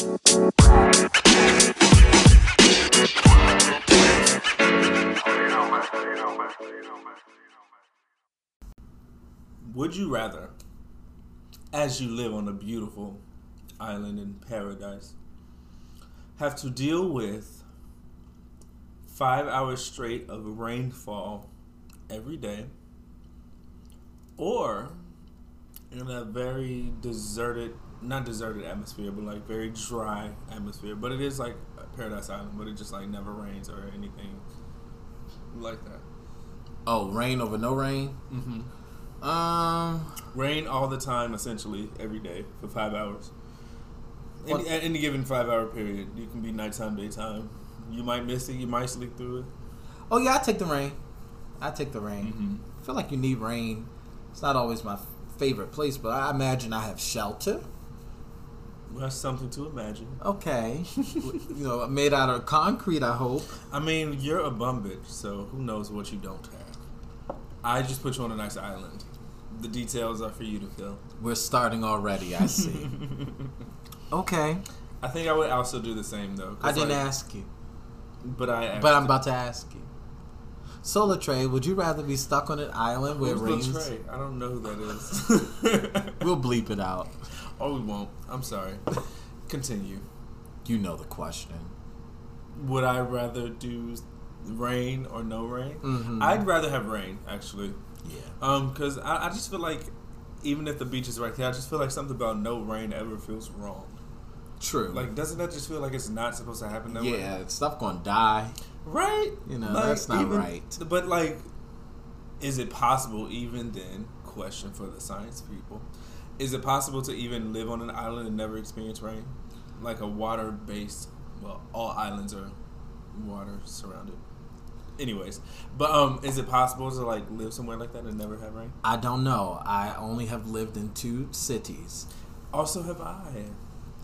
Would you rather, as you live on a beautiful island in paradise, have to deal with five hours straight of rainfall every day, or in a very deserted, not deserted atmosphere, but like very dry atmosphere. But it is like Paradise Island, but it just like never rains or anything like that. Oh, rain over no rain. Mm-hmm. Um, Rain all the time, essentially every day for five hours. Any, at any given five-hour period, you can be nighttime, daytime. You might miss it. You might sleep through it. oh yeah, I take the rain. I take the rain. Mm-hmm. I feel like you need rain. It's not always my favorite place, but I imagine I have shelter. That's something to imagine. Okay, you know, made out of concrete. I hope. I mean, you're a bum bitch, so who knows what you don't have. I just put you on a nice island. The details are for you to fill. We're starting already. I see. okay, I think I would also do the same though. I didn't like- ask you, but I. Asked but I'm about to ask you. Solar Trey, would you rather be stuck on an island where it rains? Trey? I don't know who that is. We'll bleep it out. Oh, we won't. I'm sorry. Continue. You know the question. Would I rather do rain or no rain? Mhm. I'd rather have rain, actually. Yeah. Um, cause I, I just feel like even if the beach is right there, I just feel like something about no rain ever feels wrong. True. Like, doesn't that just feel like it's not supposed to happen that way? yeah, stuff gonna die. Right? You know, Like, that's not even- right. But like, is it possible even then? Question for the science people: Is it possible to even live on an island and never experience rain? Like a water-based. Well, all islands are water surrounded. Anyways, but um, is it possible to like live somewhere like that and never have rain? I don't know. I only have lived in two cities. Also, have I?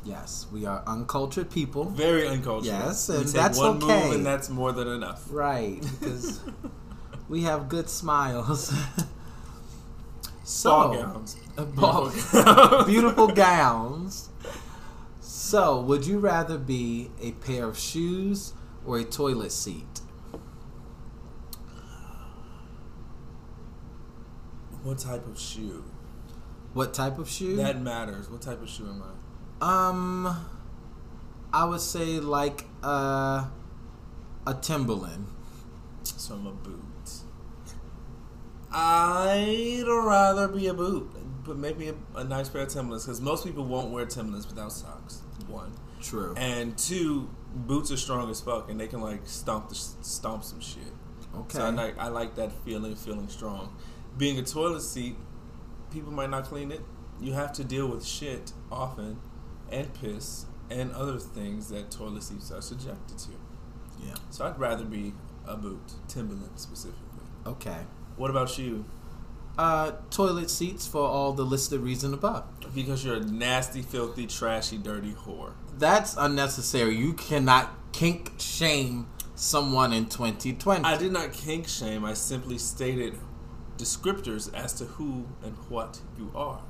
Yes, we are uncultured people. Very uncultured. Yes, and that's one okay. move and that's more than enough. Right, because we have good smiles. so, Ball gowns. Ball- Beautiful gowns. beautiful gowns. So, would you rather be a pair of shoes or a toilet seat? What type of shoe? What type of shoe? That matters. What type of shoe am I? um, I would say like uh, a Timberland. So I'm a boot. I'd rather be a boot, but maybe a, a nice pair of Timberlands because most people won't wear Timberlands without socks. One True. and two, boots are strong as fuck and they can like stomp the, stomp some shit. Okay. So I like I like that feeling, feeling strong. Being a toilet seat, people might not clean it. You have to deal with shit often, and piss and other things that toilet seats are subjected to. yeah. So I'd rather be a boot, Timberland specifically. Okay. What about you? Uh, toilet seats for all the listed reasons above. Because you're a nasty, filthy, trashy, dirty whore. That's unnecessary. You cannot kink shame someone in 2020. I did not kink shame. I simply stated descriptors as to who and what you are.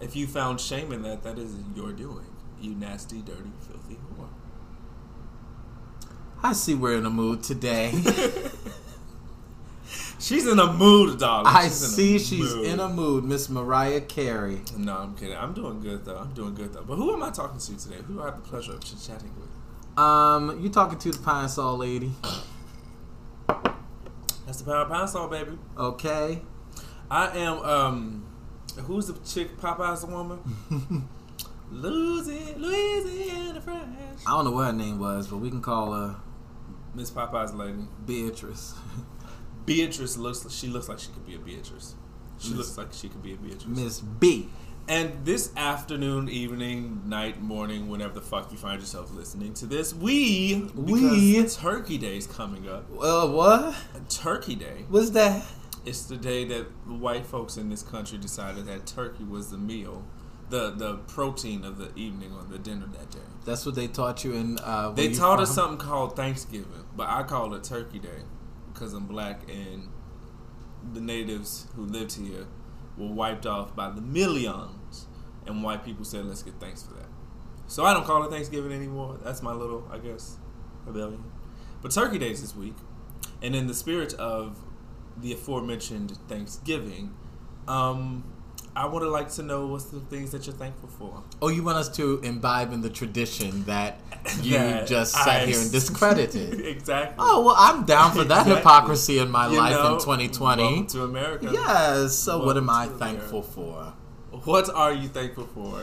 If you found shame in that, that is your doing. You nasty, dirty, filthy whore. I see we're in a mood today. She's in a mood, darling. I She's in a see she's mood. in a mood, Miss Mariah Carey. No, I'm kidding. I'm doing good though. I'm doing good though. But who am I talking to today? Who do I have the pleasure of chit chatting with? Um, you talking to the Pine Sol lady? That's the power of Pine Sol, baby. Okay. I am. Um, who's the chick? Popeye's woman. Louisiana Fresh. I don't know what her name was, but we can call her Miss Popeye's lady. Beatrice. Beatrice looks. She looks like she could be a Beatrice. She Miss- looks like she could be a Beatrice. Miss B. And this afternoon, evening, night, morning, whenever the fuck you find yourself listening to this, we We- Turkey Day's coming up. Uh, what? Turkey Day. What's that? It's the day that white folks in this country decided that turkey was the meal, the the protein of the evening or the dinner that day. That's what they taught you in. Uh, They taught us something called Thanksgiving, but I call it Turkey Day because I'm black and the natives who lived here were wiped off by the millions, and white people said, "Let's get thanks for that." So I don't call it Thanksgiving anymore. That's my little, I guess, rebellion. But Turkey Day's this week, and in the spirit of the aforementioned Thanksgiving, um, I would like to know what's the things that you're thankful for. Oh, you want us to imbibe in the tradition that you That just sat I- here and discredited. exactly. oh, well, I'm down for that Exactly. hypocrisy in my You life know, in 2020. welcome to America. Yes. So, what am I thankful for? What are you thankful for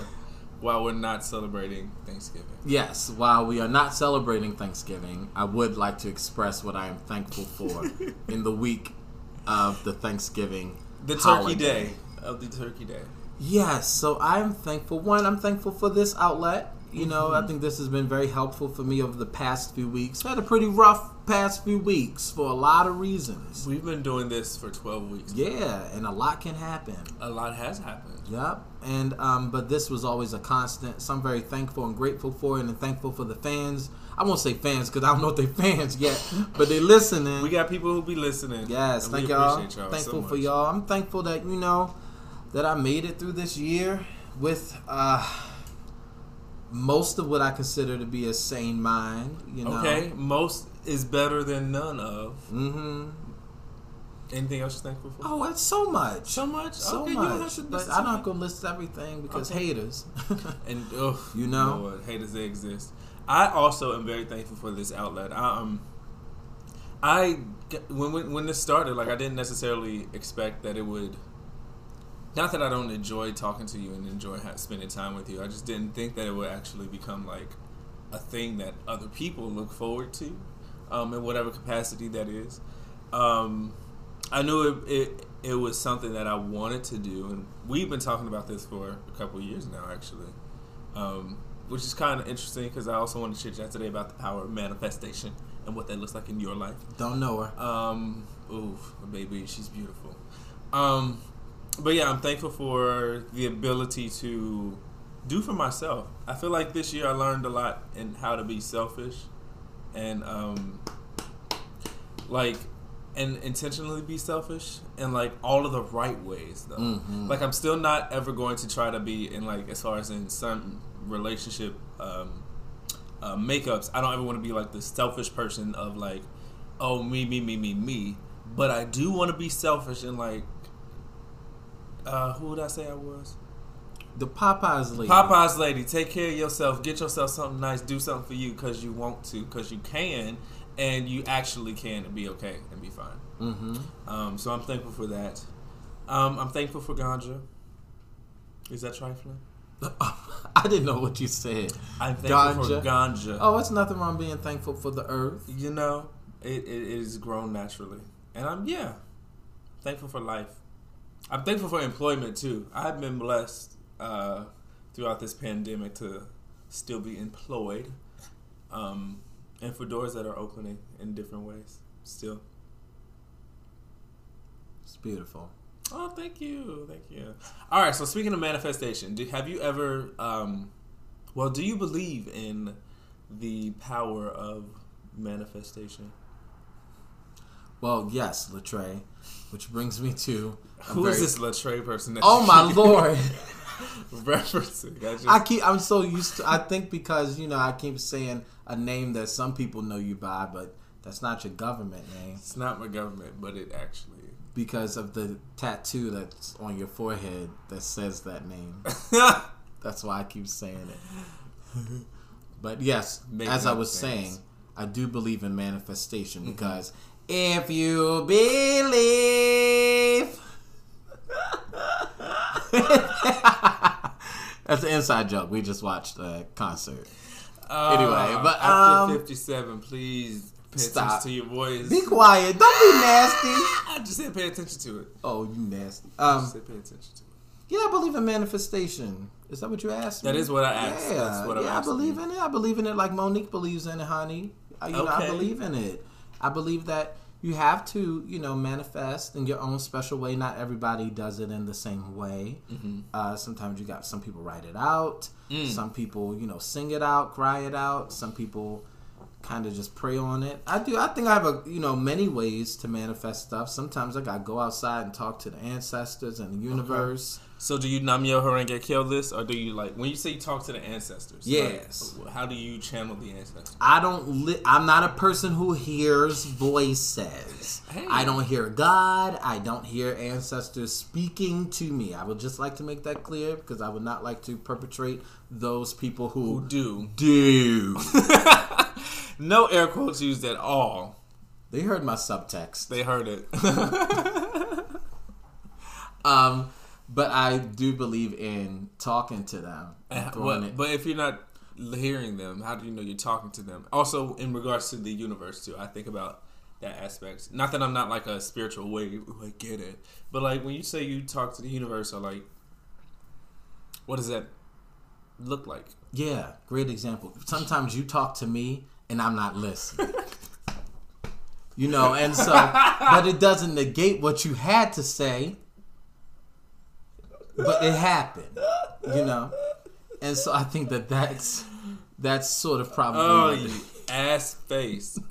while we're not celebrating Thanksgiving? Yes, while we are not celebrating Thanksgiving, I would like to express what I am thankful for in the week of the Thanksgiving. The Turkey holiday. Day of the Turkey Day. Yes, so I'm thankful. One, I'm thankful for this outlet. You know, Mm-hmm. I think this has been very helpful for me over the past few weeks. had a pretty rough past few weeks for a lot of reasons. We've been doing this for 12 weeks. Yeah, and a lot can happen. A lot has happened. Yep. And um, but this was always a constant. So I'm very thankful and grateful for it, and thankful for the fans. I won't say fans because I don't know if they fans yet, but they listening. We got people who be listening. yes, and we thank y'all. appreciate y'all Thankful so for y'all. I'm thankful that you know that I made it through this year with uh, most of what I consider to be a sane mind. You know. Okay, most is better than none of. Mm-hmm. Anything else you're thankful for? Oh, it's so much. so much. So okay, You don't much, to but list I'm not gonna list everything because Okay. haters. And ugh, You know? what? haters they exist. I also am very thankful for this outlet. I, um, I when when when this started, like I didn't necessarily expect that it would. Not that I don't enjoy talking to you and enjoy spending time with you. I just didn't think that it would actually become like a thing that other people look forward to, um, in whatever capacity that is. Um, I knew it, it it was something that I wanted to do, and we've been talking about this for a couple of years now, actually, um, which is kind of interesting because I also want to chit chat today about the power of manifestation and what that looks like in your life. don't know her. Um, ooh, baby, she's beautiful. Um, but yeah, I'm thankful for the ability to do for myself. I feel like this year I learned a lot in how to be selfish, and um, like, and intentionally be selfish in like all of the right ways though. Mhm. Like I'm still not ever going to try to be in like as far as in some relationship um, uh, makeups. I don't ever want to be like the selfish person of like, oh me me me me me. But I do want to be selfish and like, uh, who would I say I was? The Popeyes lady. Popeye's lady, take care of yourself. Get yourself something nice. Do something for you because you want to, because you can, and you actually can and be okay and be fine. Mm-hmm. Um, so I'm thankful for that. Um, I'm thankful for ganja. Is that trifling? I didn't know what you said. I'm thankful Ganja. for ganja. Oh, it's nothing wrong being thankful for the earth. You know, it, it, it is grown naturally. And I'm, yeah, thankful for life. I'm thankful for employment too. I've been blessed uh, throughout this pandemic to still be employed um, and for doors that are opening in different ways still. It's beautiful. Oh, thank you, thank you. All right, so speaking of manifestation, do, have you ever, um, well, do you believe in the power of manifestation? Well, yes, Latre, which brings me to Who is very- this Latre person? That Oh my lord! referencing. I just, I keep. I'm so used to. I think because you know I keep saying a name that some people know you by, but that's not your government name it's not my government, but it actually. because of the tattoo that's on your forehead that says that name. That's why I keep saying it. but yes, Making as I was saying, I do believe in manifestation Mm-hmm. because if you believe. That's an inside joke. We just watched a concert. Anyway, but, after um, 57, please pay stop. attention to your voice. Be quiet. Don't be nasty. I just said pay attention to it. Oh, you nasty. I Um, just said pay attention to it. yeah, I believe in manifestation. Is that what you asked me? That is what I asked. Yeah, That's what I'm yeah, I believe in it. I believe in it like Monique believes in it, honey. I, you know, I believe in it. I believe that you have to, you know, manifest in your own special way. Not everybody does it in the same way. Mm-hmm. Uh, sometimes you got some people write it out. Mm. Some people, you know, sing it out, cry it out. Some people kind of just pray on it. I do. I think I have a you know many ways to manifest stuff. Sometimes I gotta go outside and talk to the ancestors and the universe. So do you Nam-myoho-renge-kyo this, or do you like when you say you talk to the ancestors? Yes. Like, how do you channel the ancestors? I don't. Li- I'm not a person who hears voices. Hey. I don't hear God. I don't hear ancestors speaking to me. I would just like to make that clear because I would not like to perpetrate those people who, Who do? do. No air quotes used at all. they heard my subtext. They heard it. Um, but I do believe in talking to them. What- it- but if you're not hearing them, how do you know you're talking to them? Also, in regards to the universe too, I think about that aspect. Not that I'm not like a spiritual way, ooh, I get it, but like when you say you talk to the universe, or like, what does that look like? Yeah, great example. Sometimes you talk to me and I'm not listening. you know, and so, but it doesn't negate what you had to say, but it happened, you know? And so I think that that's, that's sort of probably. Oh, what you the- ass face.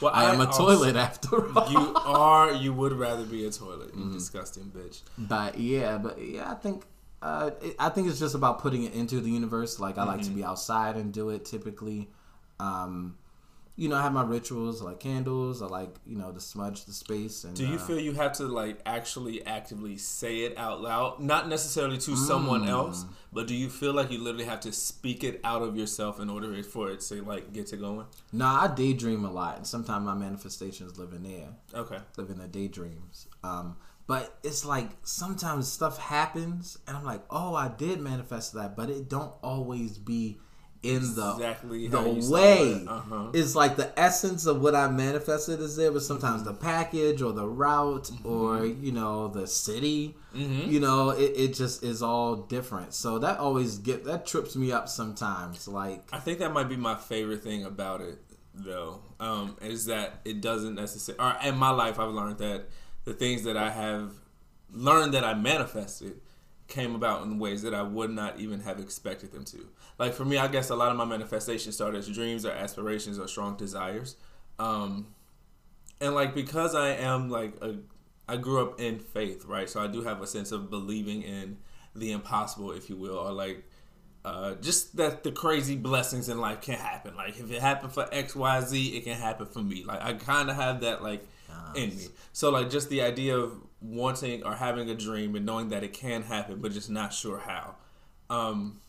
Well, I am a also- toilet after all. You are. You would rather be a toilet. Mm-hmm. You disgusting bitch. But yeah, but yeah, I think uh, it, I think it's just about putting it into the universe. Like I like to Mm-hmm. be outside and do it typically. Um, you know, I have my rituals I like candles. I like you know to smudge the space. And Do you uh, feel you have to like actually actively say it out loud, not necessarily to Mm. someone else, but do you feel like you literally have to speak it out of yourself in order for it to like get to going? Nah, I daydream a lot, and sometimes my manifestations live in there, Okay. live in the daydreams. Um, but it's like sometimes stuff happens, and I'm like, oh, I did manifest that, but it don't always be in the Exactly the how you saw way. Uh-huh. It's like the essence of what I manifested is there, but sometimes the package or the route or you know the city, you know, it, it just is all different. So that always get that trips me up sometimes. Like I think that might be my favorite thing about it, though, um, is that it doesn't necessarily. Or in my life, I've learned that the things that I have learned that I manifested came about in ways that I would not even have expected them to. Like for me, I guess a lot of my manifestations started as dreams or aspirations or strong desires, um, and like because I am like a, I grew up in faith, right? So I do have a sense of believing in the impossible, if you will, or like uh, just that the crazy blessings in life can happen. Like if it happened for X, Y, Z, it can happen for me. Like I kind of have that like in me. So like just the idea of wanting or having a dream and knowing that it can happen, but just not sure how. Um,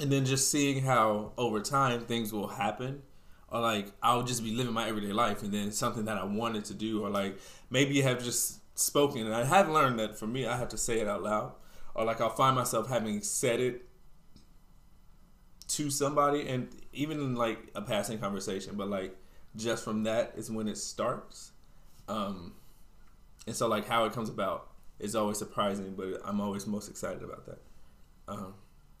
and then just seeing how over time things will happen. Or like I'll just be living my everyday life, and then something that I wanted to do, or like maybe you have just spoken, and I have learned that for me, I have to say it out loud, or like I'll find myself having said it to somebody and even in like a passing conversation but like just from that is when it starts um and so like how it comes about is always surprising but i'm always most excited about that um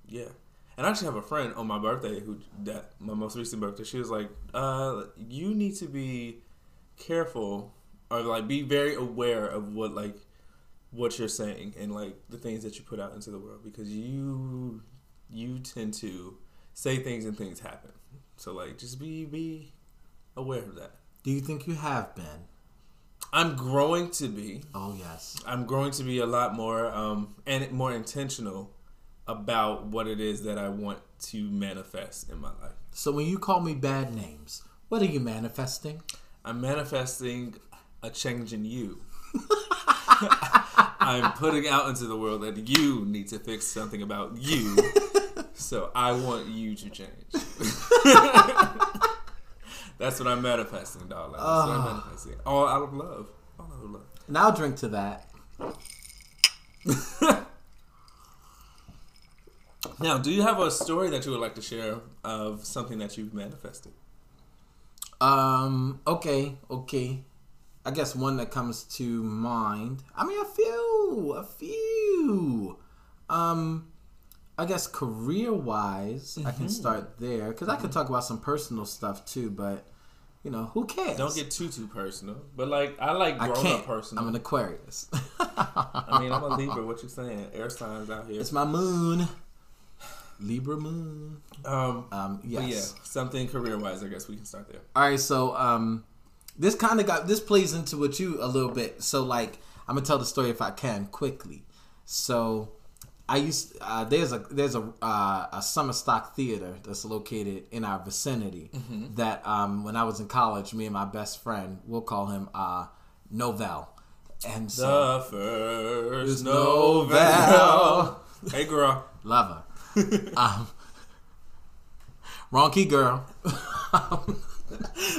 yeah and i actually have a friend on my birthday who that my most recent birthday she was like uh you need to be careful or like be very aware of what like what you're saying and like the things that you put out into the world because you you tend to say things and things happen. So like just be be aware of that. Do you think you have been? I'm growing to be. Oh yes. I'm growing to be a lot more um and more intentional about what it is that I want to manifest in my life. So when you call me bad names, what are you manifesting? I'm manifesting a change in you. I'm putting out into the world that you need to fix something about you. So I want you to change. That's what I'm manifesting, dog. That's what I'm manifesting. All out of love. All out of love. And I'll drink to that. Now, do you have a story that you would like to share of something that you've manifested? Um. Okay. Okay. I guess one that comes to mind. I mean, a few. A few. Um. I guess career wise, I Mm-hmm. can start there because I could talk about some personal stuff too. But you know, who cares? Don't get too too personal, but like I like I grown can't. up personal. I'm an Aquarius. I mean, I'm a Libra. What you saying? Air signs out here. it's my moon. Libra moon. Um, Um, but yeah, something career wise. I guess we can start there. All right, so um, this kind of got this plays into what you a little bit. So like, I'm gonna tell the story if I can quickly. So I used uh, there's a there's a uh, a summer stock theater that's located in our vicinity. That um, when I was in college, me and my best friend, we'll call him uh, Novell, and so The first Novell. novel. hey, girl. love her. um, wrong key, girl.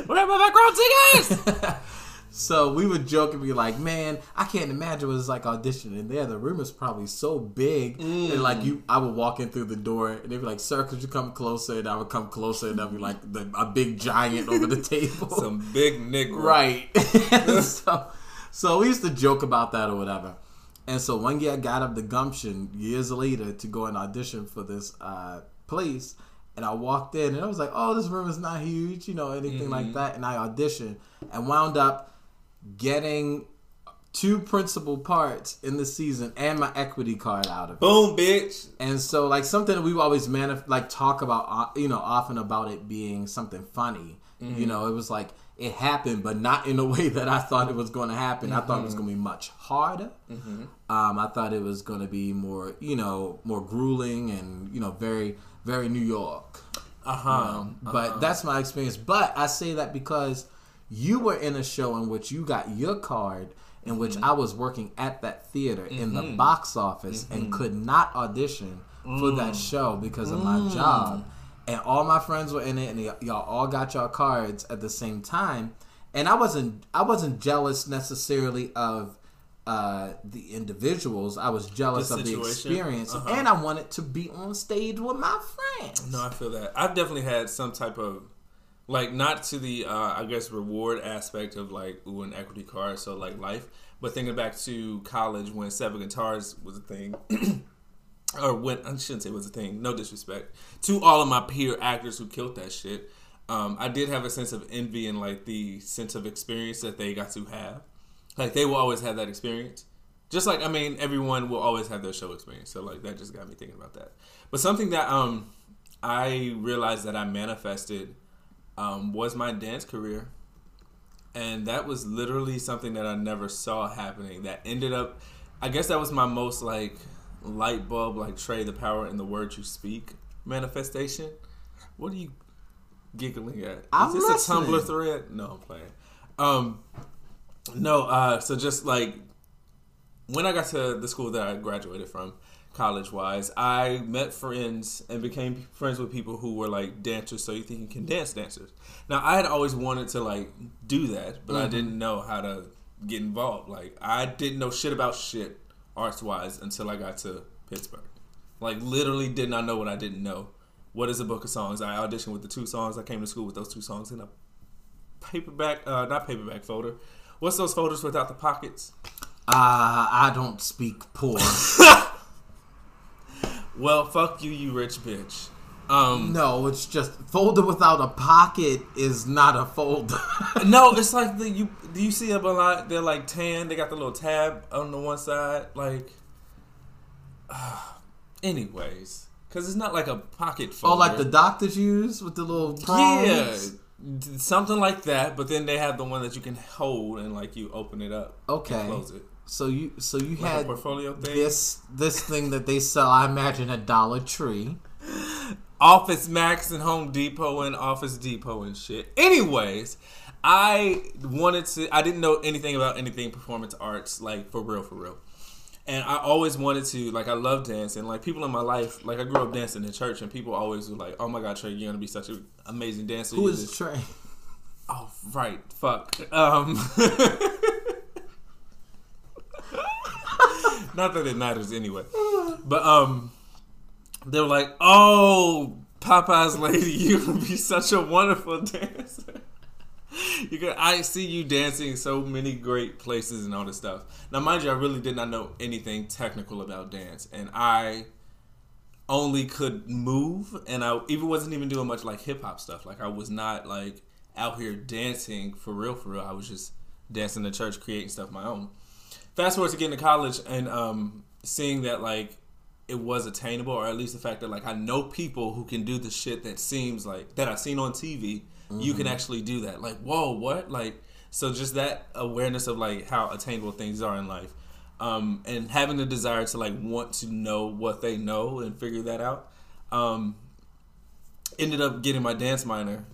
Where my background tickets? So we would joke and be like, "Man, I can't imagine what it's like auditioning there. The room is probably so big, and like you, I would walk in through the door, and they'd be like, "Sir, could you come closer?" And I would come closer, and I'd be like the, a big giant over the table, Some big nigga. right? so, so we used to joke about that or whatever. And so one year I got up the gumption years later to go and audition for this uh, place. And I walked in and I was like, oh, this room is not huge, you know, anything like that. And I auditioned and wound up getting two principal parts in the season and my equity card out of it. Boom, bitch. And so, like something that we've always manif- like talk about, uh, you know, often about it being something funny. You know, it was like it happened, but not in a way that I thought it was going to happen. I thought it was going to be much harder. Um, I thought it was going to be more, you know, more grueling and you know, very, very New York. Uh huh. But that's my experience. But I say that because you were in a show in which you got your card, in which mm-hmm. I was working at that theater in the mm-hmm. box office and mm-hmm. could not audition for that mm. show because of my mm. job. And all my friends were in it, and y- y'all all got your cards at the same time. And I wasn't, I wasn't jealous necessarily of uh, the individuals. I was jealous The of the experience, Uh-huh. and I wanted to be on stage with my friends. No, I feel that. I've definitely had some type of like not to the uh, I guess reward aspect of like ooh an equity card, so like life, but thinking back to college when seven guitars was a thing. or when I shouldn't say was a thing. No disrespect to all of my peer actors who killed that shit. Um, I did have a sense of envy and like the sense of experience that they got to have. Like they will always have that experience. Just like I mean, everyone will always have their show experience. So like that just got me thinking about that. But something that um I realized that I manifested um, was my dance career, and that was literally something that I never saw happening. That ended up, I guess that was my most like light bulb, like Trey, the power in the words you speak manifestation. What are you giggling at? Is I'm this listening. a Tumblr thread? No, I'm playing. Um, no, uh, so just like when I got to the school that I graduated from, college wise, I met friends and became friends with people who were like dancers. So you think you can dance dancers? Now I had always wanted to like do that, but I didn't know how to get involved. Like I didn't know shit about shit arts wise until I got to Pittsburgh. Like literally did not know what I didn't know. What is a book of songs? I auditioned with the two songs. I came to school with those two songs in a paperback, uh, not paperback folder. What's those folders without the pockets? Uh, I don't speak poor. Well, fuck you, you rich bitch. Um, no, it's just folder without a pocket is not a folder. no, it's like the you. Do you see them a lot? They're like tan. They got the little tab on the one side. Like, anyways, because it's not like a pocket folder. oh, like the doctors use with the little yeah, prongs? something like that. But then they have the one that you can hold and like you open it up. Okay. and close it. So you, so you Like a had portfolio thing. this this thing that they sell. I imagine at Dollar Tree. Office Max and Home Depot and Office Depot and shit. Anyways, I wanted to. I didn't know anything about anything performance arts, like for real, for real. And I always wanted to, like, I love dancing. Like people in my life, like I grew up dancing in church, and people always were like, "Oh my God, Trey, you're gonna be such an amazing dancer." Who this- Trey? Oh right, fuck. Um, not that it matters anyway, but um, they were like, "Oh, Popeye's lady, you would be such a wonderful dancer." You could, I see you dancing in so many great places and all this stuff. Now, mind you, I really did not know anything technical about dance, and I only could move, and I even wasn't even doing much like hip hop stuff. Like I was not like out here dancing for real, for real. I was just dancing in church, creating stuff my own. Fast forward to getting to college and um, seeing that like it was attainable, or at least the fact that like I know people who can do the shit that seems like that I've seen on TV. Mm-hmm. You can mm-hmm. actually do that. Like, whoa, what? Like, so just that awareness of like how attainable things are in life, um, and having the desire to like want to know what they know and figure that out. Um, ended up getting my dance minor,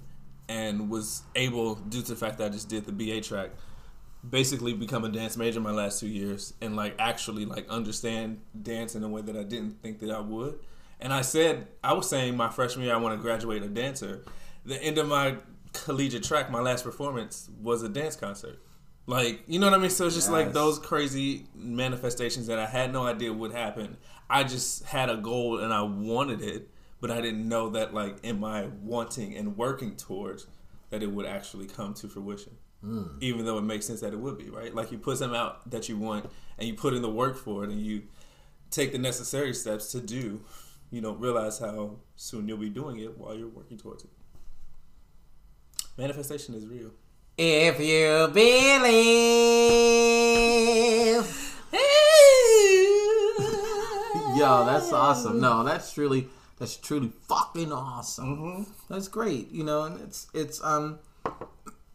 and was able due to the fact that I just did the BA track basically become a dance major my last two years and like actually like understand dance in a way that I didn't think that I would. And I said I was saying my freshman year I want to graduate a dancer. The end of my collegiate track, my last performance was a dance concert. Like you know what I mean? So it's just yes. like those crazy manifestations that I had no idea would happen. I just had a goal and I wanted it, but I didn't know that like in my wanting and working towards that it would actually come to fruition. Mm. Even though it makes sense that it would be, right? Like you put something out that you want and you put in the work for it and you take the necessary steps to do, you don't realize how soon you'll be doing it while you're working towards it. Manifestation is real. If you believe. Yo, that's awesome. No, that's truly that's truly fucking awesome. Mm-hmm. That's great. You know, and it's it's um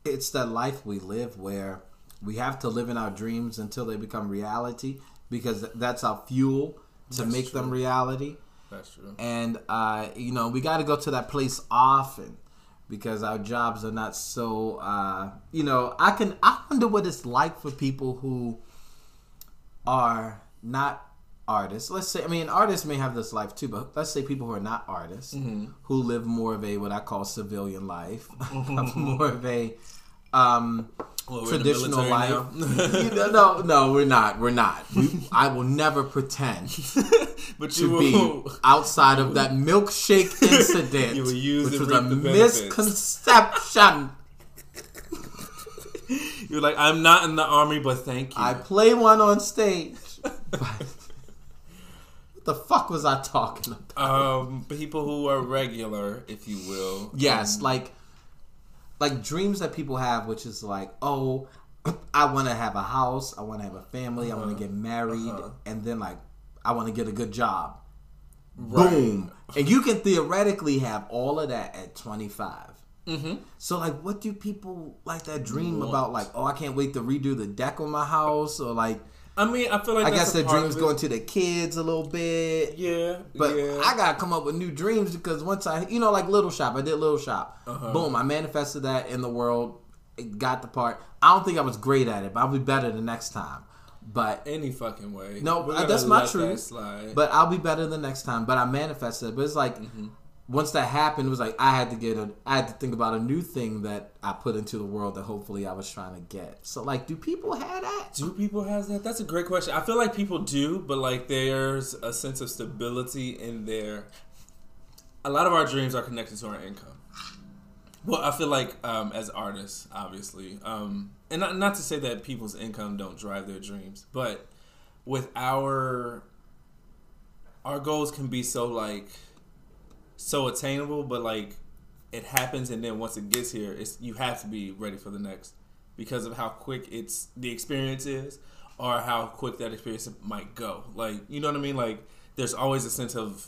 it's that life we live where we have to live in our dreams until they become reality because that's our fuel to that's make true. them reality. That's true. And uh, you know, we got to go to that place often because our jobs are not so. Uh, you know, I can. I wonder what it's like for people who are not artists. Let's say, I mean, artists may have this life too, but let's say people who are not artists, mm-hmm. who live more of a what I call civilian life, more of a um, well, traditional life. no, no, we're not. We're not. We, I will never pretend but to will, be outside of that milkshake incident, you will which was a misconception. You're like, I'm not in the army, but thank you. I play one on stage. The fuck was I talking about? Um, people who are regular, if you will. Yes, um, like like dreams that people have, which is like, oh, I want to have a house, I want to have a family, uh-huh. I want to get married, uh-huh. and then like I want to get a good job. Right. Boom, and you can theoretically have all of that at twenty five. Mm-hmm. So like, what do people like that dream about? Like, oh, I can't wait to redo the deck on my house, or like, I mean, I feel like I guess the dreams going to the kids a little bit. Yeah, but yeah. I gotta come up with new dreams because once I, you know, like Little Shop, I did Little Shop. Uh-huh. Boom, I manifested that in the world. It got the part. I don't think I was great at it, but I'll be better the next time. But any fucking way. No, that's my truth. That but I'll be better the next time. But I manifested. But it's like mm-hmm once that happened, it was like I had to get a, I had to think about a new thing that I put into the world that hopefully I was trying to get. So, like, do people have that? Do people have that? That's a great question. I feel like people do, but like, there's a sense of stability in there. A lot of our dreams are connected to our income. Well, I feel like um, as artists, obviously, um, and not, not to say that people's income don't drive their dreams, but with our our goals can be so like so attainable, but like it happens, and then once it gets here, it's you have to be ready for the next because of how quick it's the experience is, or how quick that experience might go. Like you know what I mean? Like there's always a sense of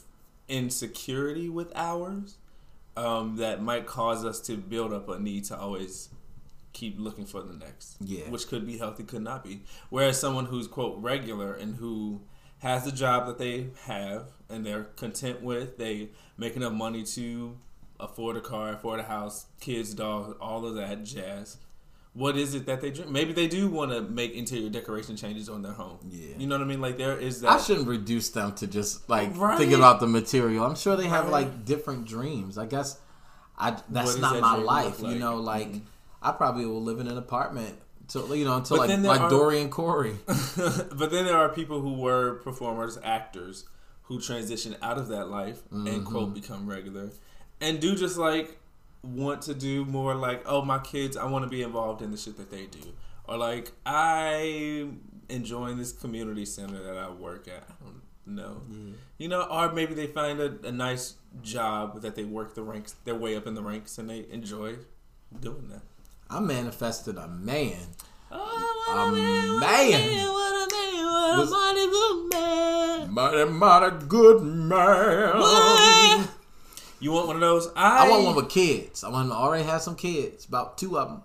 insecurity with ours um, that might cause us to build up a need to always keep looking for the next. Yeah. Which could be healthy, could not be. Whereas someone who's quote regular and who has the job that they have and they're content with, they make enough money to afford a car, afford a house, kids, dogs, all of that jazz. What is it that they dream? Maybe they do want to make interior decoration changes on their home. Yeah, you know what I mean. Like there is that. I shouldn't reduce them to just like right. thinking about the material. I'm sure they have right. like different dreams. I guess I that's not that my life. Like? You know, like mm-hmm. I probably will live in an apartment so you know, until but like like are, Dorian Corey. but then there are people who were performers, actors, who transition out of that life mm-hmm. and quote become regular, and do just like want to do more like oh my kids, I want to be involved in the shit that they do, or like I enjoying this community center that I work at. I don't know, mm. you know, or maybe they find a, a nice job that they work the ranks their way up in the ranks and they enjoy doing that. I manifested a man. Oh, a man. man. What a mighty, good man. mighty mighty good man. What? You want one of those? I, I want one with kids. I want to already have some kids. About two of them.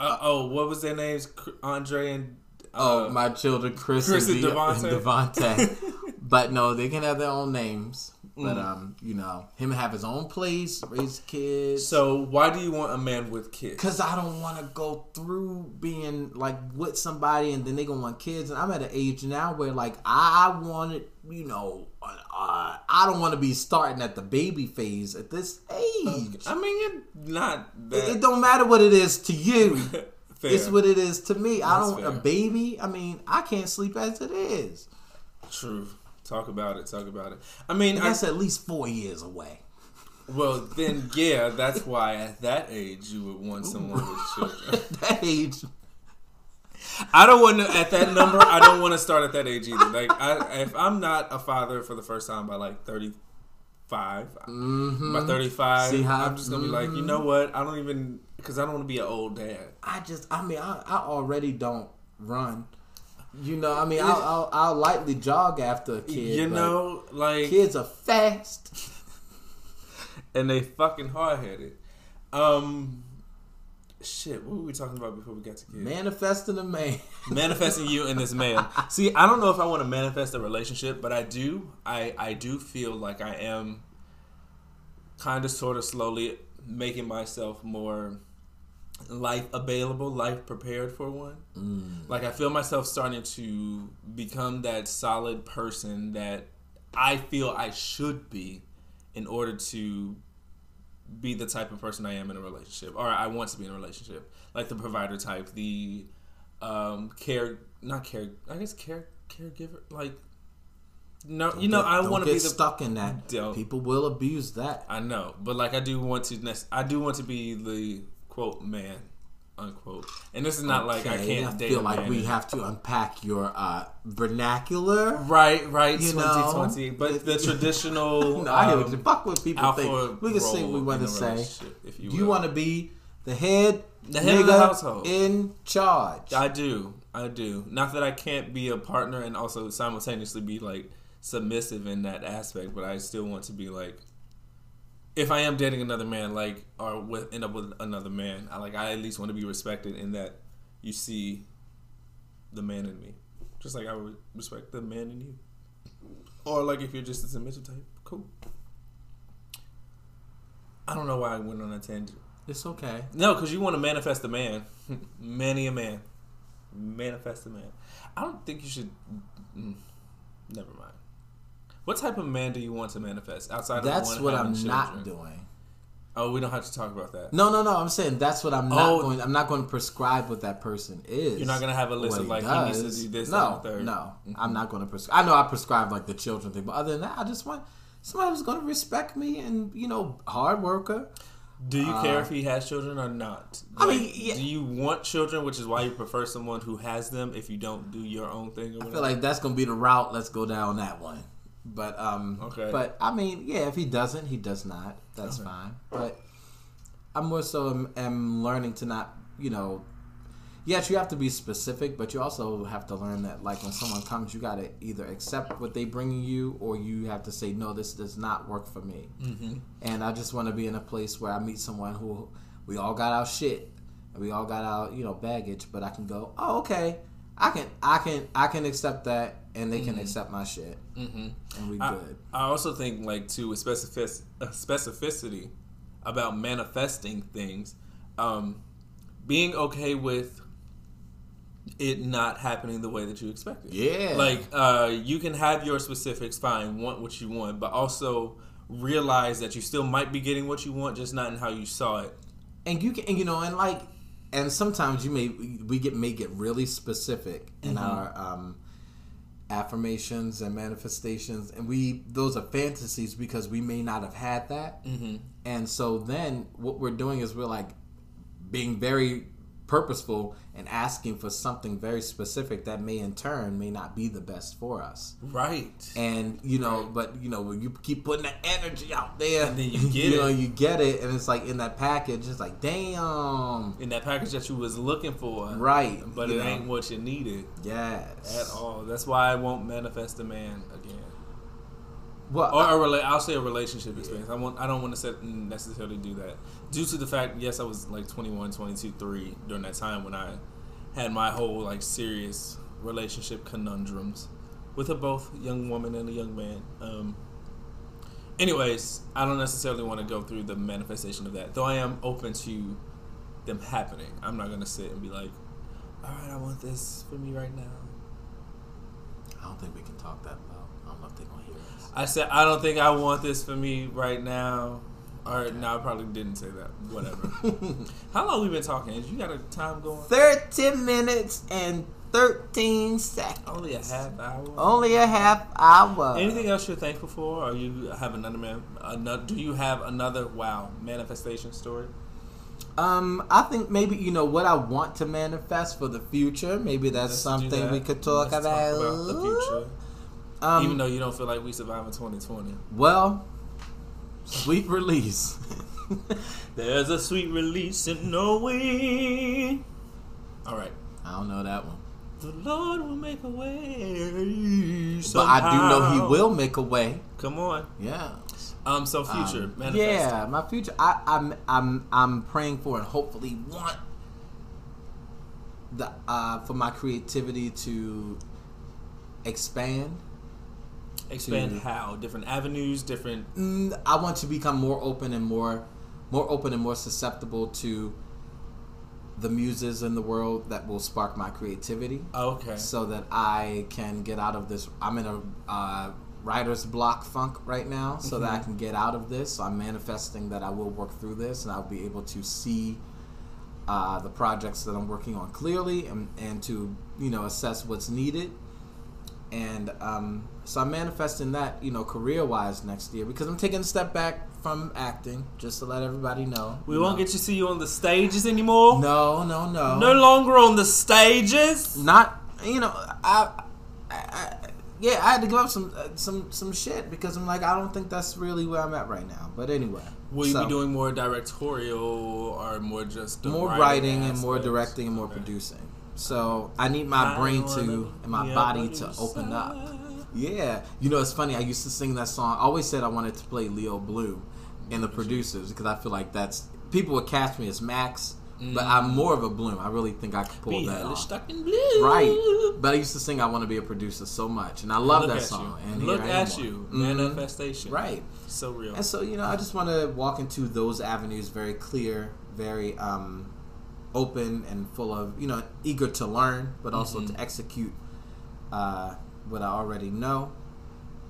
Uh, oh, what was their names? Andre and. Oh, Uh, my children, Chris, Chris and, and De- Devontae. and Devontae. but no, they can have their own names. But Mm. um, you know, him have his own place, raise kids. so why do you want a man with kids? Cause I don't want to go through being like with somebody and then they gonna want kids, and I'm at an age now where like I want it, you know, uh, I don't want to be starting at the baby phase at this age. I mean, you're not that. It, it don't matter what it is to you. fair. It's what it is to me. I don't a baby. I mean, I can't sleep as it is. True. Talk about it. Talk about it. I mean, And I, that's at least four years away. well, then yeah, that's why at that age you would want someone with children. that age, I don't want to at that number. I don't want to start at that age either. Like, I, if I'm not a father for the first time by like 35, mm-hmm. by 35, See how- I'm just gonna be like, you know mm-hmm. what? I don't even because I don't want to be an old dad. I just, I mean, I, I already don't run. You know, I mean, I'll, I'll, I'll lightly jog after a kid. you know, like kids are fast. and they fucking hard headed. Um, shit. What were we talking about before we got to kids? Manifesting a man. manifesting you in this man. See, I don't know if I want to manifest a relationship, but I do. I I do feel like I am kind of sort of slowly making myself more life available, life prepared for one. Like I feel myself starting to become that solid person that I feel I should be in order to be the type of person I am in a relationship, or I want to be in a relationship, like the provider type, the um, care, not care, I guess care, caregiver, like. No, you know, Don't I want to be get the. stuck in that. Don't. People will abuse that. I know, but like I do want to. I do want to be the quote man, unquote. And this is not like I can't date feel like man we have to unpack your uh, vernacular. Right, right, You twenty know, twenty. But the traditional. No, I hear what um, fuck what people think. We can say what we want to say. If you, You want to be the head, The head of the household. in charge. I do. I do. Not that I can't be a partner and also simultaneously be like submissive in that aspect, but I still want to be like if I am dating another man, like or with end up with another man, I like I at least want to be respected in that you see the man in me. Just like I would respect the man in you. Or like if you're just a submissive type, cool. I don't know why I went on a tangent. It's okay. No, because you want to manifest a man. Many a man. Manifest a man. I don't think you should. Mm, never mind. What type of man do you want to manifest outside of That's what I'm children? not doing. Oh, we don't have to talk about that. No, no, no. I'm saying that's what I'm not Oh. going. I'm not going to prescribe what that person is. You're not gonna have a list of he like he does. needs to do this. No, that, and the third. Mm-hmm. no. I'm not going to prescribe. I know I prescribe like the children thing, but other than that, I just want somebody who's going to respect me and you know, hard worker. Do you care if he has children or not? Uh, I mean, yeah. do you want children, which is why you prefer someone who has them if you don't do your own thing or I whatever? feel like that's going to be the route. Let's go down that one. But um, Okay. But I mean, yeah, if he doesn't, he does not. That's Okay. fine. But I'm more so am, am learning to not, you know. Yes, you have to be specific, but you also have to learn that, like, when someone comes, you got to either accept what they bringing you, or you have to say, no, this does not work for me. mm-hmm. And I just want to be in a place where I meet someone who we all got our shit, and we all got our, you know, baggage, but I can go, oh, okay, I can, I can, I can accept that, and they can accept my shit, Mm-hmm. and we I, good. I also think like too with specific uh, specificity about manifesting things, um, being okay with it not happening the way that you expected. Yeah. Like uh, you can have your specifics, fine, want what you want, but also realize that you still might be getting what you want, just not in how you saw it. and you can and you know and like and sometimes you may we get may get really specific in Mm-hmm. our um affirmations and manifestations and we those are fantasies because we may not have had that Mm-hmm. and so then what we're doing is we're like being very purposeful and asking for something very specific that may in turn may not be the best for us Right. and you know but you know when you keep putting that energy out there And then you get you know it. you get it and it's like in that package it's like damn In that package that you was looking for, right But it know. ain't what you needed yes at all. That's why I won't manifest a man. Well, or a rela- I'll say a relationship experience. I want. I don't want to necessarily do that due to the fact. Yes, I was like 21, 22, 3 during that time when I had my whole like serious relationship conundrums with a both young woman and a young man. Um, anyways, I don't necessarily want to go through the manifestation of that, though I am open to them happening. I'm not gonna sit and be like, "All right, I want this for me right now." I don't think we can talk that loud. I don't know if they're gonna hear us. I said, "I don't think I want this for me right now." Or no, I probably didn't say that. Whatever. How long we been talking? You got a time going? Thirty minutes and 13 seconds. Only a half hour. Only a half hour. Anything else you're thankful for, or you have another man? Another, do you have another wow manifestation story? Um, I think maybe you know what I want to manifest for the future. Maybe that's Let's something that. we could talk Let's about. Talk about the future. Um, Even though you don't feel like we survive in 2020. Well, sweet release. There's a sweet release in knowing. All right. I don't know that one. The Lord will make a way. Somehow. But I do know He will make a way. Come on. Yeah. Um. So future. Um, yeah, my future. I, I'm I'm I'm praying for and hopefully want the uh for my creativity to expand. Expand to, how? Different avenues, different. Mm, I want to become more open and more, more open and more susceptible to the muses in the world that will spark my creativity. Okay. So that I can get out of this. I'm in a uh, writer's block funk right now, so mm-hmm. that I mm-hmm. can get out of this. So I'm manifesting that I will work through this, and I'll be able to see uh, the projects that I'm working on clearly, and, and to you know assess what's needed. And um, so I'm manifesting that you know career wise next year because I'm taking a step back from acting, just to let everybody know. We won't know. get to see you on the stages anymore. No, no, no. No longer on the stages. Not, you know, I, I, I yeah, I had to give up some uh, some some shit because I'm like, I don't think that's really where I'm at right now. But anyway, will you be doing more directorial or more just more writing, writing and more directing and more okay. producing? So I need my I brain to and my body to open up. Yeah, you know it's funny. I used to sing that song. I always said I wanted to play Leo Bloom, and the producers because I feel like that's people would cast me as Max. Mm. But I'm more of a Bloom. I really think I could pull be that off. Stuck in blue. Right. But I used to sing "I Want to Be a Producer" so much, and I love that song. You. And look at you, mm-hmm. manifestation. Right. So real. And so you know, I just want to walk into those avenues very clear, very um, open, and full of you know, eager to learn, but also mm-hmm. to execute uh, what I already know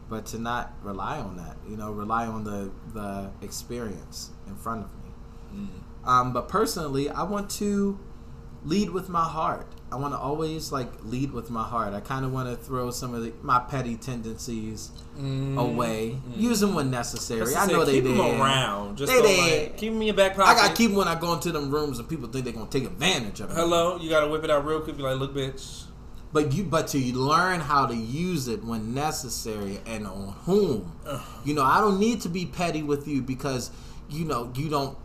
but to not rely on that, you know, rely on the the experience in front of me. Mm. Um, but personally, I want to lead with my heart. I want to always like lead with my heart. I kind of want to throw some of the, my petty tendencies mm. away, mm. use them when necessary. I know they keep them around. Just they like, keep them in your back pocket. I got to keep them when I go into them rooms and people think they're gonna take advantage of it. Hello, you got to whip it out real quick. Be like, look, bitch but you but to learn how to use it when necessary and on whom you know i don't need to be petty with you because you know you don't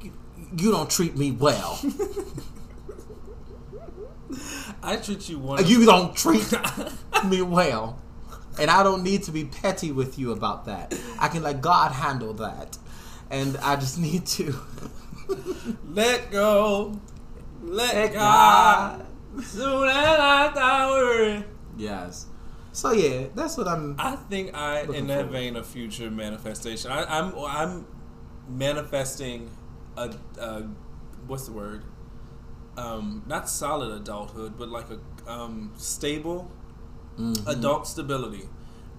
you, you don't treat me well i treat you one uh, you don't treat me well and i don't need to be petty with you about that i can let god handle that and i just need to let go let, let god. god Soon as I worrying. Yes. So yeah, that's what I'm. I think I, in that for. vein of future manifestation, I, am I'm, I'm manifesting a, a what's the word? Um, not solid adulthood, but like a um, stable mm-hmm. adult stability,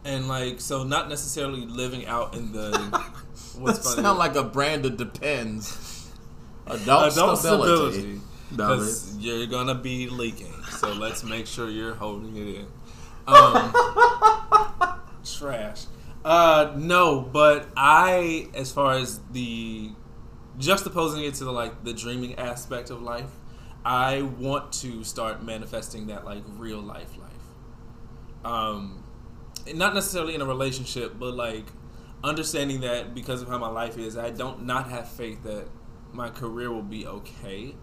and like so not necessarily living out in the. what's that funny? Sound like a brand of depends. Adult, adult stability. stability because you're gonna be leaking. So let's make sure you're holding it in. Um, trash. Uh, no, but I, as far as the juxtaposing it to the like the dreaming aspect of life, I want to start manifesting that like real life life. Um, not necessarily in a relationship, but like understanding that because of how my life is, I don't not have faith that my career will be okay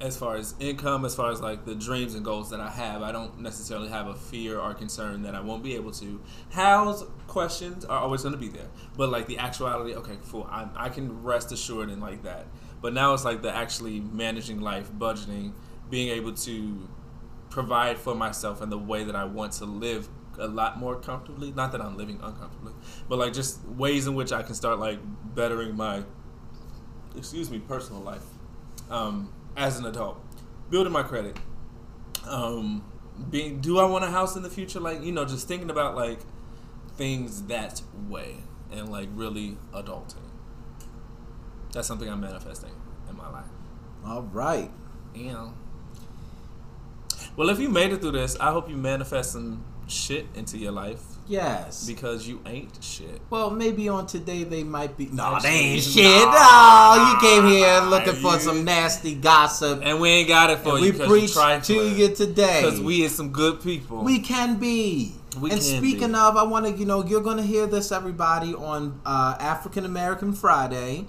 as far as income, as far as like the dreams and goals that I have, I don't necessarily have a fear or concern that I won't be able to. How's questions are always going to be there, but like the actuality, okay, cool. I, I can rest assured in like that. But now it's like the actually managing life, budgeting, being able to provide for myself in the way that I want to live a lot more comfortably. Not that I'm living uncomfortably, but like just ways in which I can start like bettering my, excuse me, personal life um, as an adult, building my credit. Um, being, do I want a house in the future? Like you know, just thinking about like things that way and like really adulting. That's something I'm manifesting in my life. All right. Yeah. Well, if you made it through this, I hope you manifest some shit into your life Yes. because you ain't shit. Well, maybe on today they might be. No, they ain't shit. Oh, you came here looking for You- some nasty gossip. And we ain't got it for And you we preach to you today. Because we is some good people. We can be. We and can speaking be. of, I want to, you know, you're going to hear this, everybody, on uh, African American Friday.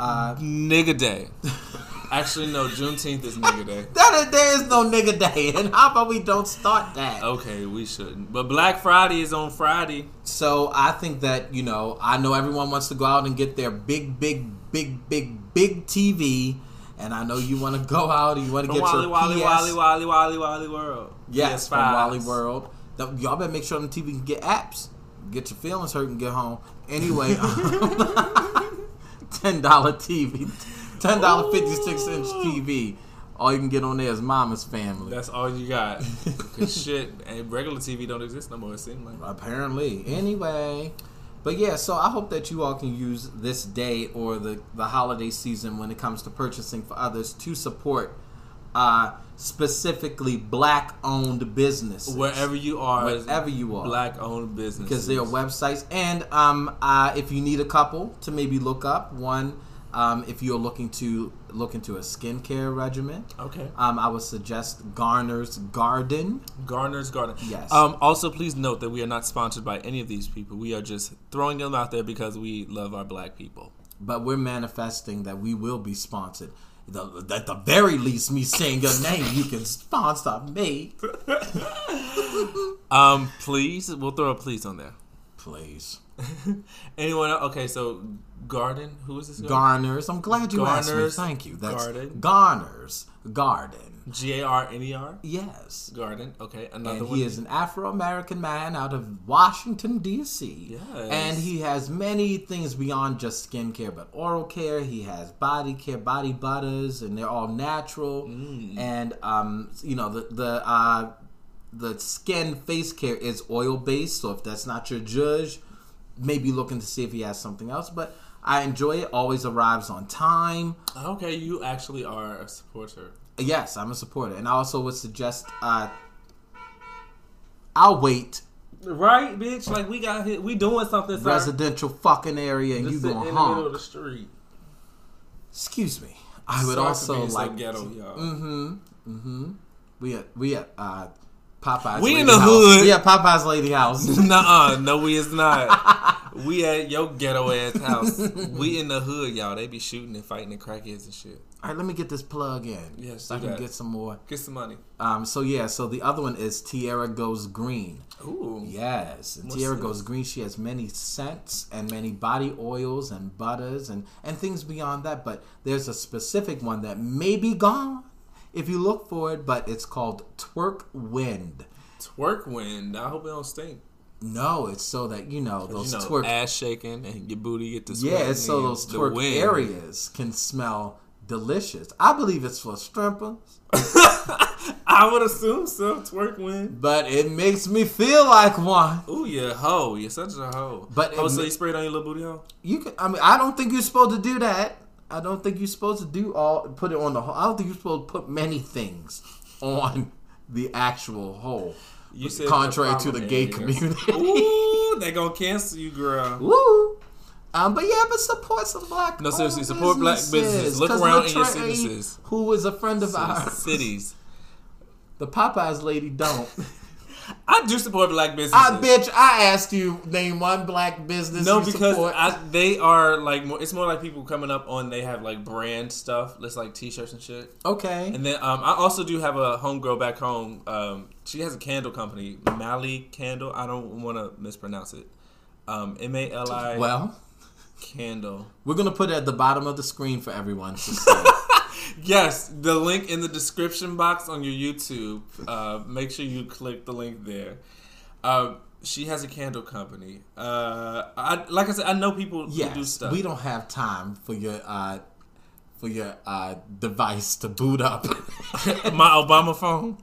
Uh, nigga day. Actually, no. Juneteenth is nigga day. that there is no nigga day, and how about we don't start that? Okay, we shouldn't. But Black Friday is on Friday. So I think that you know, I know everyone wants to go out and get their big, big, big, big, big TV, and I know you want to go out and you want to get Wally, your Wally, PS. Wally, Wally, Wally, Wally World. Yes, PS5s. from Wally World. Y'all better make sure the TV can get apps. Get your feelings hurt and get home. Anyway, ten dollar TV, ten dollar fifty six inch TV. All you can get on there is Mama's Family. That's all you got. Cause shit, and regular TV don't exist no more. It seems like. Apparently. Anyway. But yeah, so I hope that you all can use this day or the, the holiday season when it comes to purchasing for others to support uh, specifically black owned businesses. Wherever you are, Wherever you are. black owned business. because there are websites and um, uh, if you need a couple to maybe look up one um, if you're looking to look into a skincare regimen Okay. um, i would suggest garner's garden Garner's Garden. Yes. Um, also, please note that we are not sponsored by any of these people. We are just throwing them out there because we love our black people. but we're manifesting that we will be sponsored the, at the very least me saying your name you can sponsor me Um, please, we'll throw a please on there. Please Anyone? Else? Okay, so Garden. Who is this? guy? garner's i'm glad you asked me Garner's thank you that's Garden. garner's garden G A R N E R. yes Garden. Okay, another and one. he is an Afro-American man out of Washington D.C. Yes. And he has many things beyond just skincare, but oral care. He has body care, body butters, and they're all natural. Mm. And um, you know the the uh, the skin face care is oil based. So if that's not your judge, maybe looking to see if he has something else. But I enjoy it. Always arrives on time. Okay, you actually are a supporter. Yes, I'm a supporter, and I also would suggest. Uh, I'll wait Right, bitch. Like we got hit. We doing something. Sir. residential fucking area and Just you going in the middle of the street. Excuse me. I would Sorry also like ghetto, to- y'all. Mm-hmm. Mm-hmm. We at we at uh Popeye's We in the House. hood. We at Popeye's Lady House. Nuh-uh. No, we is not. we at your ghetto ass house. We in the hood, y'all. They be shooting and fighting and crackheads and shit. All right, let me get this plug in. Yes, so I can get some more. Get some money. Um, so yeah, so the other one is Tierra Goes Green. Ooh. Yes, and What's Tierra this? Goes Green. She has many scents and many body oils and butters and and things beyond that. But there's a specific one that may be gone if you look for it. But it's called Twerk Wind. Twerk wind. I hope it don't stink. No, it's so that you know those you know, twerk. ass shaking and your booty get to yeah, it's so those twerk wind. areas can smell delicious. I believe it's for strippers, I would assume so. Twerk wind. but it makes me feel like one. Ooh, you hoe. You're such a hoe. But oh, so ma- you sprayed on your little booty hole? You can. I mean, I don't think you're supposed to do that. I don't think you're supposed to do all put it on the whole. I don't think you're supposed to put many things on the actual whole. You said contrary to the gay community. Ooh, they gonna cancel you, girl. Woo! Um, but yeah, but support some black. No, seriously, support black businesses. Look around in your businesses. Who is a friend of ours? Cities. The Popeyes lady don't. I do support black businesses. I bitch, I asked you name one black business. no, because. I, they are like more. It's more like people coming up on. They have like brand stuff. It's like t-shirts and shit. okay. And then um, I also do have a homegirl back home. Um, she has a candle company, Mali Candle. I don't want to mispronounce it. Um, M A L I well, Candle. we're gonna put it at the bottom of the screen for everyone to see. Yes, the link in the description box on your YouTube. Uh, make sure you click the link there. Uh, she has a candle company. Uh, I like I said, I know people who do stuff. we don't have time for your uh, for your uh, device to boot up. my Obama phone.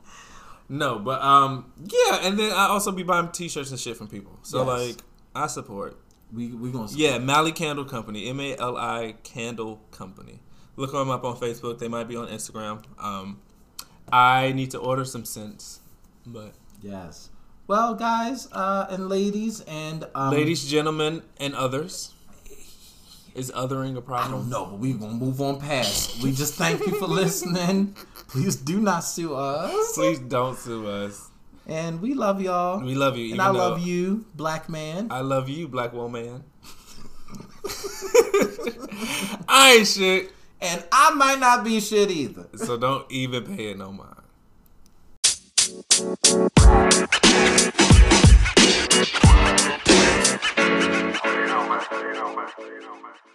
No, but um, yeah, and then I also be buying T-shirts and shit from people. So Yes. like, I support. we we gonna Yeah, Mali Candle Company, M A L I Candle Company. Look them up on Facebook. They might be on Instagram. Um, I need to order some scents, but yes. Well, guys uh, and ladies and um, ladies, gentlemen, and others, is othering a I don't problem? know, but we gonna move on past. We just thank you for listening. Please do not sue us. Please don't sue us. And we love y'all. We love you, and I love you, black man. I love you, black woman. I ain't shit, And I might not be shit either. so don't even pay it no mind. You know, man. You know, man. You know, man.